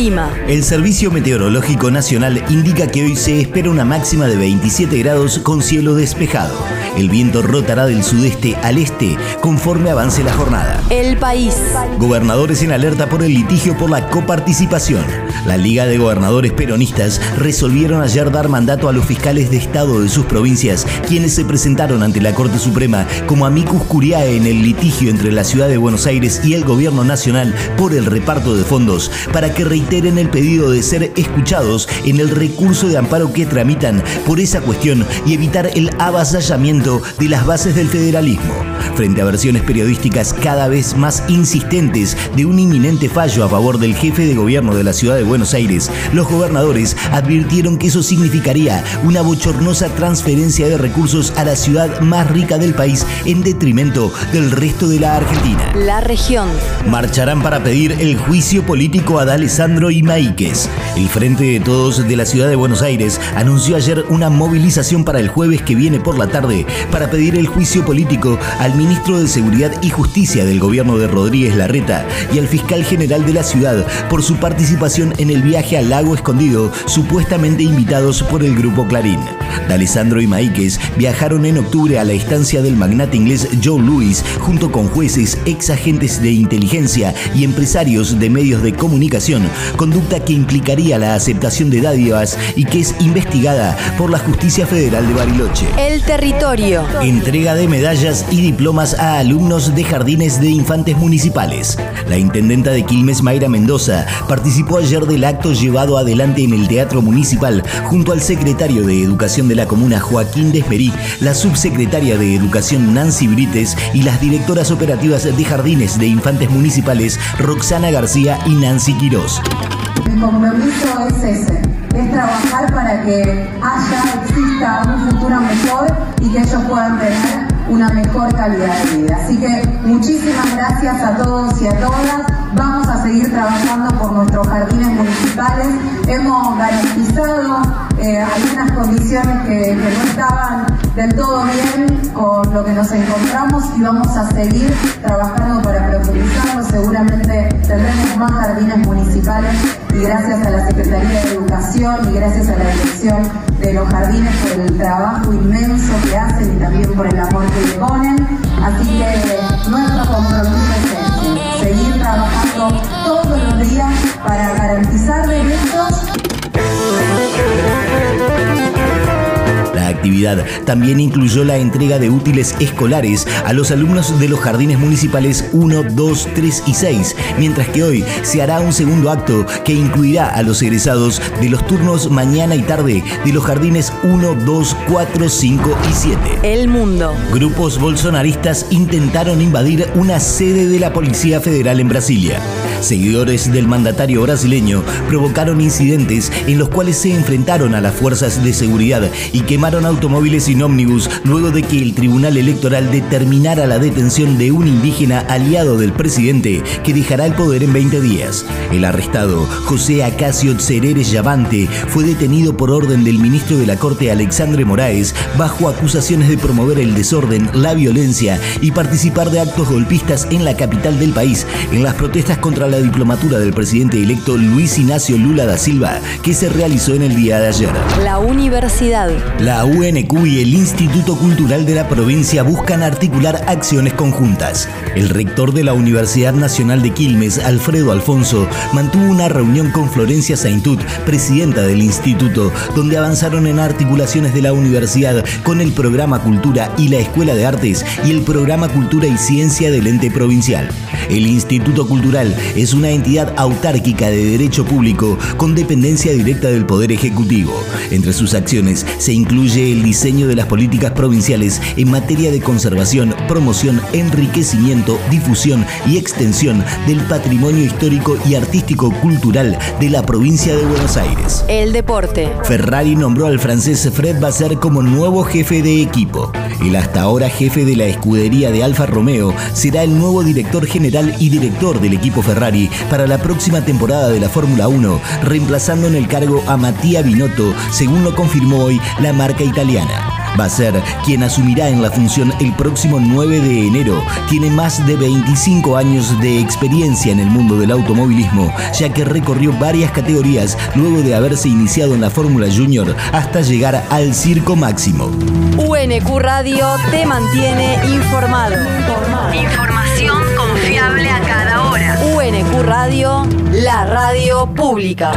El clima. El Servicio Meteorológico Nacional indica que hoy se espera una máxima de 27 grados con cielo despejado. El viento rotará del sudeste al este conforme avance la jornada. El país. Gobernadores en alerta por el litigio por la coparticipación. La Liga de Gobernadores Peronistas resolvieron ayer dar mandato a los fiscales de Estado de sus provincias, quienes se presentaron ante la Corte Suprema como amicus curiae en el litigio entre la Ciudad de Buenos Aires y el Gobierno Nacional por el reparto de fondos, para que reiteren el pedido de ser escuchados en el recurso de amparo que tramitan por esa cuestión y evitar el avasallamiento de las bases del federalismo. Frente a versiones periodísticas cada vez más insistentes de un inminente fallo a favor del jefe de gobierno de la ciudad de Buenos Aires, los gobernadores advirtieron que eso significaría una bochornosa transferencia de recursos a la ciudad más rica del país en detrimento del resto de la Argentina. La región. Marcharán para pedir el juicio político a Y Maíquez. El Frente de Todos de la ciudad de Buenos Aires anunció ayer una movilización para el jueves que viene por la tarde para pedir el juicio político al ministro de Seguridad y Justicia del gobierno de Rodríguez Larreta y al fiscal general de la ciudad por su participación en el viaje al lago escondido, supuestamente invitados por el grupo Clarín. D'Alessandro y Maíquez viajaron en octubre a la estancia del magnate inglés Joe Louis junto con jueces, ex agentes de inteligencia y empresarios de medios de comunicación, conducta que implicaría la aceptación de dádivas y que es investigada por la Justicia Federal de Bariloche. El territorio. Entrega de medallas y diplomas a alumnos de jardines de infantes municipales. La intendenta de Quilmes, Mayra Mendoza, participó ayer del acto llevado adelante en el Teatro Municipal junto al secretario de Educación de la comuna, Joaquín Desmerí, la subsecretaria de Educación, Nancy Brites, y las directoras operativas de jardines de infantes municipales, Roxana García y Nancy Quirós. Mi compromiso es ese, es trabajar para que haya, exista un futuro mejor y que ellos puedan tener una mejor calidad de vida. Así que muchísimas gracias a todos y a todas. Vamos a seguir trabajando por nuestros jardines municipales. Hemos garantizado eh, algunas condiciones que, que no estaban del todo bien con lo que nos encontramos y vamos a seguir trabajando para profundizarlo. Seguramente tendremos más jardines municipales y gracias a la Secretaría de Educación y gracias a la dirección de los jardines por el trabajo inmenso que hacen y también por el amor que le ponen. Así que nuestro compromiso es seguir trabajando todos los días para garantizar derechos actividad también incluyó la entrega de útiles escolares a los alumnos de los jardines municipales 1, 2, 3 y 6, mientras que hoy se hará un segundo acto que incluirá a los egresados de los turnos mañana y tarde de los jardines 1, 2, 4, 5 y 7. El mundo. Grupos bolsonaristas intentaron invadir una sede de la Policía Federal en Brasilia. Seguidores del mandatario brasileño provocaron incidentes en los cuales se enfrentaron a las fuerzas de seguridad y quemaron automóviles sin ómnibus luego de que el Tribunal Electoral determinara la detención de un indígena aliado del presidente que dejará el poder en 20 días. El arrestado, José Acacio Tsereres Yavante, fue detenido por orden del ministro de la Corte Alexandre Moraes bajo acusaciones de promover el desorden, la violencia y participar de actos golpistas en la capital del país en las protestas contra la diplomatura del presidente electo Luis Ignacio Lula da Silva, que se realizó en el día de ayer. La universidad. La UNQ y el Instituto Cultural de la provincia buscan articular acciones conjuntas. El rector de la Universidad Nacional de Quilmes, Alfredo Alfonso, mantuvo una reunión con Florencia Saintut, presidenta del instituto, donde avanzaron en articulaciones de la universidad con el programa Cultura y la Escuela de Artes y el programa Cultura y Ciencia del ente provincial. El Instituto Cultural es una entidad autárquica de derecho público con dependencia directa del Poder Ejecutivo. Entre sus acciones se incluye el diseño de las políticas provinciales en materia de conservación, promoción, enriquecimiento, difusión y extensión del patrimonio histórico y artístico cultural de la provincia de Buenos Aires. El deporte. Ferrari nombró al francés Fred Basser como nuevo jefe de equipo. El hasta ahora jefe de la escudería de Alfa Romeo será el nuevo director general y director del equipo Ferrari para la próxima temporada de la Fórmula 1, reemplazando en el cargo a Mattia Binotto, según lo confirmó hoy la marca italiana. Va a ser quien asumirá en la función el próximo 9 de enero. Tiene más de 25 años de experiencia en el mundo del automovilismo, ya que recorrió varias categorías luego de haberse iniciado en la Fórmula Junior hasta llegar al circo máximo. UNQ Radio te mantiene informado. Información confiable a cada hora. UNQ Radio, la radio pública.